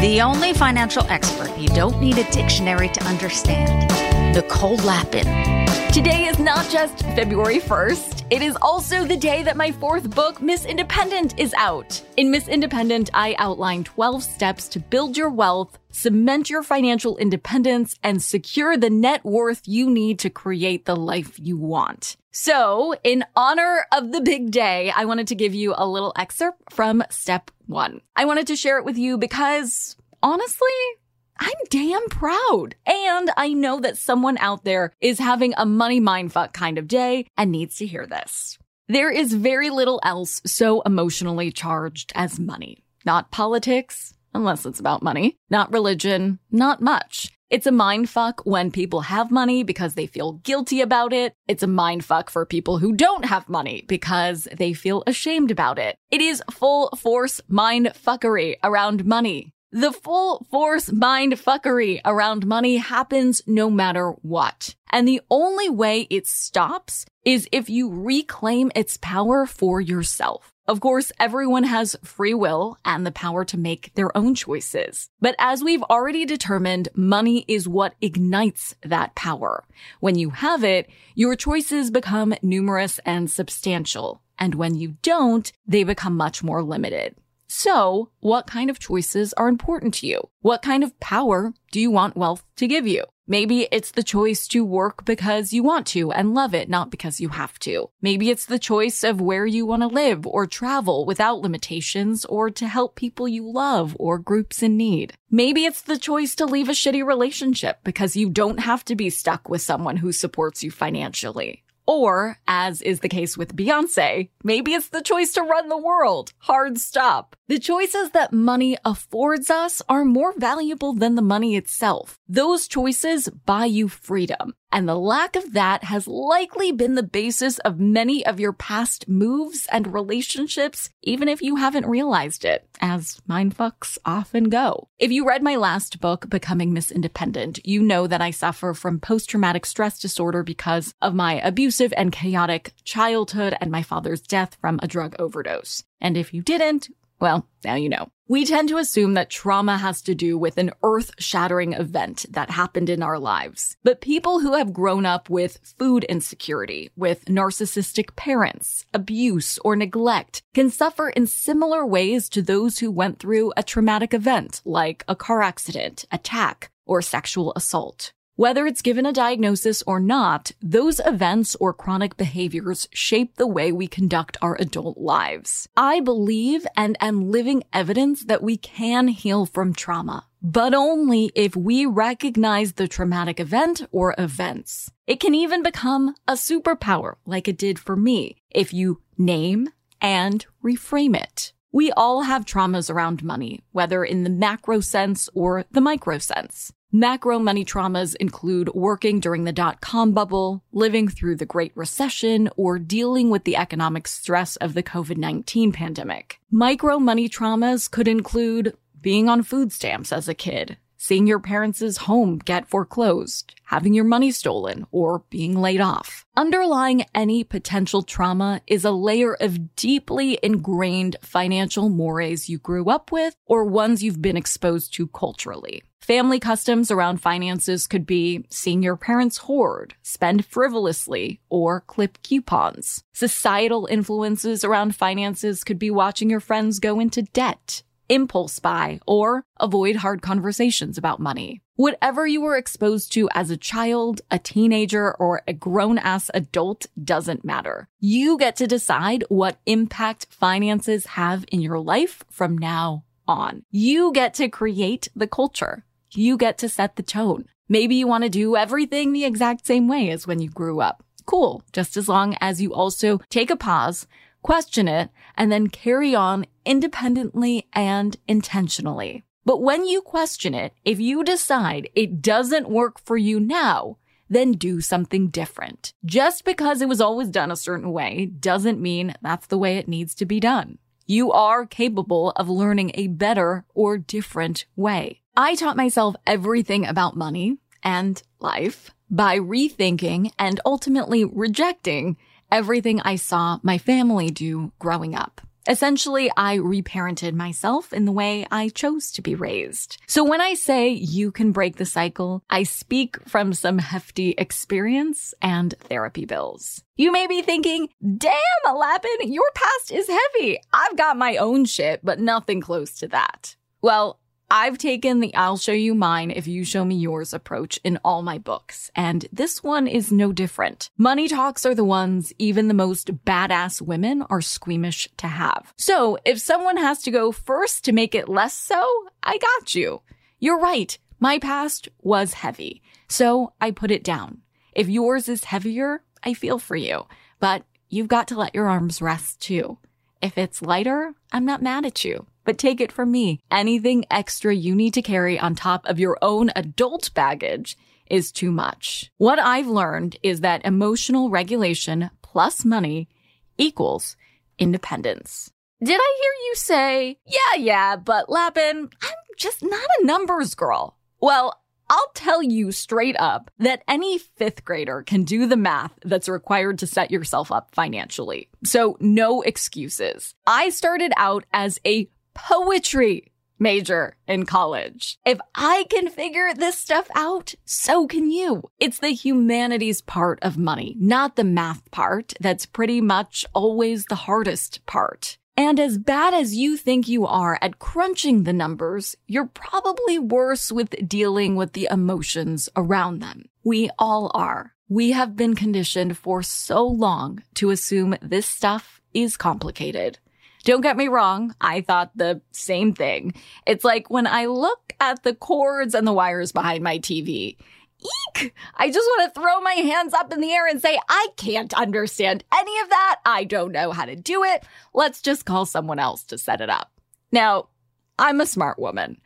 The only financial expert you don't need a dictionary to understand. Nicole Lapin. Today is not just February 1st, it is also the day that my fourth book, Miss Independent, is out. In Miss Independent, I outline 12 steps to build your wealth, cement your financial independence, and secure the net worth you need to create the life you want. So, in honor of the big day, I wanted to give you a little excerpt from step one. I wanted to share it with you because, honestly, I'm damn proud. And I know that someone out there is having a money mindfuck kind of day and needs to hear this. There is very little else so emotionally charged as money. Not politics, unless it's about money. Not religion, not much. It's a mindfuck when people have money because they feel guilty about it. It's a mindfuck for people who don't have money because they feel ashamed about it. It is full force mindfuckery around money. The full force mind fuckery around money happens no matter what. And the only way it stops is if you reclaim its power for yourself. Of course, everyone has free will and the power to make their own choices. But as we've already determined, money is what ignites that power. When you have it, your choices become numerous and substantial. And when you don't, they become much more limited. So, what kind of choices are important to you? What kind of power do you want wealth to give you? Maybe it's the choice to work because you want to and love it, not because you have to. Maybe it's the choice of where you want to live or travel without limitations or to help people you love or groups in need. Maybe it's the choice to leave a shitty relationship because you don't have to be stuck with someone who supports you financially. Or, as is the case with Beyonce, maybe it's the choice to run the world. Hard stop. The choices that money affords us are more valuable than the money itself. Those choices buy you freedom. And the lack of that has likely been the basis of many of your past moves and relationships, even if you haven't realized it, as mindfucks often go. If you read my last book, Becoming Miss Independent, you know that I suffer from post-traumatic stress disorder because of my abusive and chaotic childhood and my father's death from a drug overdose. And if you didn't, well, now you know. We tend to assume that trauma has to do with an earth shattering event that happened in our lives. But people who have grown up with food insecurity, with narcissistic parents, abuse, or neglect can suffer in similar ways to those who went through a traumatic event like a car accident, attack, or sexual assault. Whether it's given a diagnosis or not, those events or chronic behaviors shape the way we conduct our adult lives. I believe and am living evidence that we can heal from trauma, but only if we recognize the traumatic event or events. It can even become a superpower like it did for me if you name and reframe it. We all have traumas around money, whether in the macro sense or the micro sense. Macro money traumas include working during the dot com bubble, living through the Great Recession, or dealing with the economic stress of the COVID-19 pandemic. Micro money traumas could include being on food stamps as a kid, seeing your parents' home get foreclosed, having your money stolen, or being laid off. Underlying any potential trauma is a layer of deeply ingrained financial mores you grew up with or ones you've been exposed to culturally. Family customs around finances could be seeing your parents hoard, spend frivolously, or clip coupons. Societal influences around finances could be watching your friends go into debt, impulse buy, or avoid hard conversations about money. Whatever you were exposed to as a child, a teenager, or a grown ass adult doesn't matter. You get to decide what impact finances have in your life from now on. You get to create the culture. You get to set the tone. Maybe you want to do everything the exact same way as when you grew up. Cool. Just as long as you also take a pause, question it, and then carry on independently and intentionally. But when you question it, if you decide it doesn't work for you now, then do something different. Just because it was always done a certain way doesn't mean that's the way it needs to be done. You are capable of learning a better or different way. I taught myself everything about money and life by rethinking and ultimately rejecting everything I saw my family do growing up. Essentially, I reparented myself in the way I chose to be raised. So when I say you can break the cycle, I speak from some hefty experience and therapy bills. You may be thinking, damn, Lapin, your past is heavy. I've got my own shit, but nothing close to that. Well, I've taken the I'll show you mine if you show me yours approach in all my books, and this one is no different. Money talks are the ones even the most badass women are squeamish to have. So if someone has to go first to make it less so, I got you. You're right. My past was heavy, so I put it down. If yours is heavier, I feel for you, but you've got to let your arms rest too. If it's lighter, I'm not mad at you. But take it from me, anything extra you need to carry on top of your own adult baggage is too much. What I've learned is that emotional regulation plus money equals independence. Did I hear you say, yeah, yeah, but Lapin, I'm just not a numbers girl? Well, I'll tell you straight up that any fifth grader can do the math that's required to set yourself up financially. So no excuses. I started out as a poetry major in college. If I can figure this stuff out, so can you. It's the humanities part of money, not the math part that's pretty much always the hardest part. And as bad as you think you are at crunching the numbers, you're probably worse with dealing with the emotions around them. We all are. We have been conditioned for so long to assume this stuff is complicated. Don't get me wrong. I thought the same thing. It's like when I look at the cords and the wires behind my TV. Eek! I just want to throw my hands up in the air and say, I can't understand any of that. I don't know how to do it. Let's just call someone else to set it up. Now, I'm a smart woman.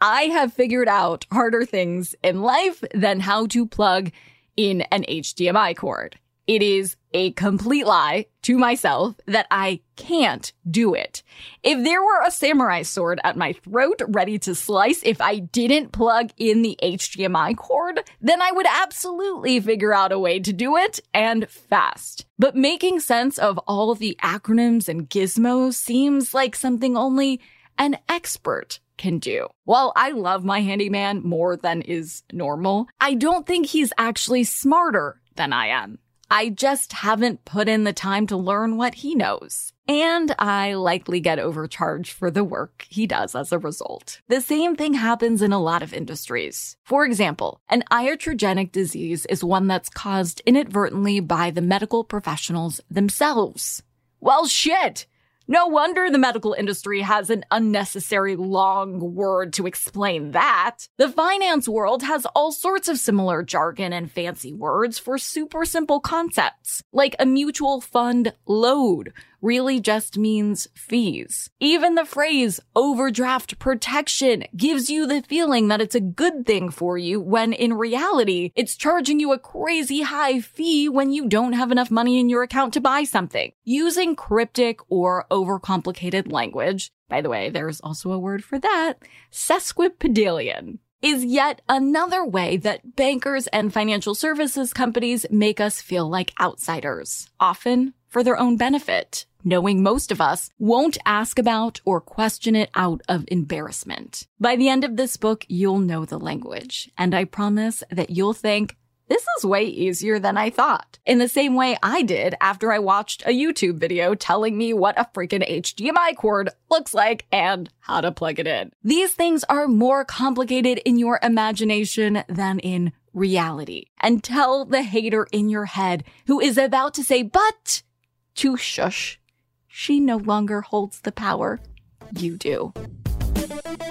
I have figured out harder things in life than how to plug in an HDMI cord. It is a complete lie to myself that I can't do it. If there were a samurai sword at my throat ready to slice if I didn't plug in the HDMI cord, then I would absolutely figure out a way to do it and fast. But making sense of all the acronyms and gizmos seems like something only an expert can do. While I love my handyman more than is normal, I don't think he's actually smarter than I am. I just haven't put in the time to learn what he knows. And I likely get overcharged for the work he does as a result. The same thing happens in a lot of industries. For example, an iatrogenic disease is one that's caused inadvertently by the medical professionals themselves. Well, shit! No wonder the medical industry has an unnecessary long word to explain that. The finance world has all sorts of similar jargon and fancy words for super simple concepts, like a mutual fund load really just means fees. Even the phrase overdraft protection gives you the feeling that it's a good thing for you when in reality, it's charging you a crazy high fee when you don't have enough money in your account to buy something. Using cryptic or overcomplicated language, by the way, there's also a word for that, sesquipedalian is yet another way that bankers and financial services companies make us feel like outsiders, often for their own benefit, knowing most of us won't ask about or question it out of embarrassment. By the end of this book, you'll know the language, and I promise that you'll think, this is way easier than I thought. In the same way I did after I watched a YouTube video telling me what a freaking HDMI cord looks like and how to plug it in. These things are more complicated in your imagination than in reality. And tell the hater in your head who is about to say, but to shush. She no longer holds the power. You do.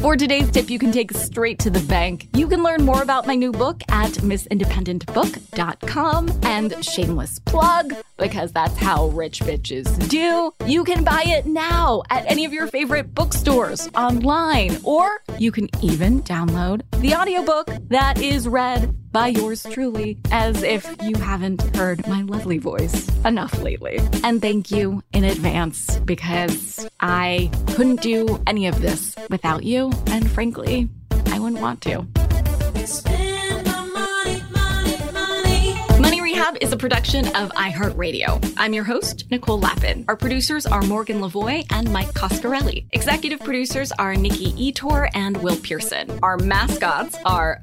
For today's tip you can take straight to the bank. You can learn more about my new book at missindependentbook.com and shameless plug because that's how rich bitches do. You can buy it now at any of your favorite bookstores online or you can even download the audiobook that is read by yours truly, as if you haven't heard my lovely voice enough lately. And thank you in advance because I couldn't do any of this without you, and frankly, I wouldn't want to. Money Rehab is a production of iHeartRadio. I'm your host, Nicole Lapin. Our producers are Morgan Lavoie and Mike Coscarelli. Executive producers are Nikki Ettore and Will Pearson. Our mascots are